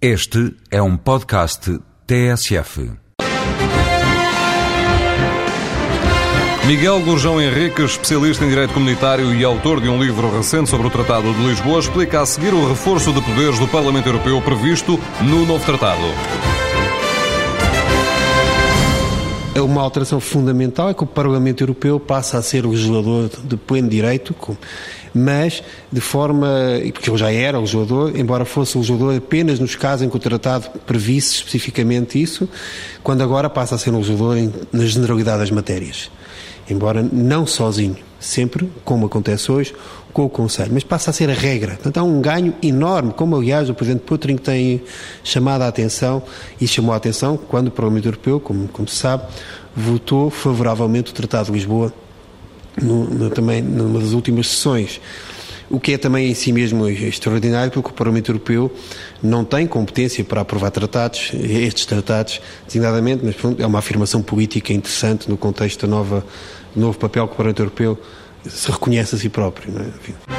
Este é um podcast TSF. Miguel Gurjão Henrique, especialista em Direito Comunitário e autor de um livro recente sobre o Tratado de Lisboa, explica a seguir o reforço de poderes do Parlamento Europeu previsto no novo tratado. É uma alteração fundamental é que o Parlamento Europeu passa a ser legislador de pleno direito, mas de forma, porque ele já era legislador, embora fosse legislador apenas nos casos em que o tratado previsse especificamente isso, quando agora passa a ser legislador na generalidade das matérias. Embora não sozinho, sempre, como acontece hoje, com o Conselho, mas passa a ser a regra. Portanto, há um ganho enorme, como aliás o Presidente Putin tem chamado a atenção e chamou a atenção quando o Parlamento Europeu, como, como se sabe, votou favoravelmente o Tratado de Lisboa no, no, também numa das últimas sessões. O que é também em si mesmo extraordinário, porque o Parlamento Europeu não tem competência para aprovar tratados, estes tratados, designadamente, mas é uma afirmação política interessante no contexto do novo papel que o Parlamento Europeu se reconhece a si próprio. Não é?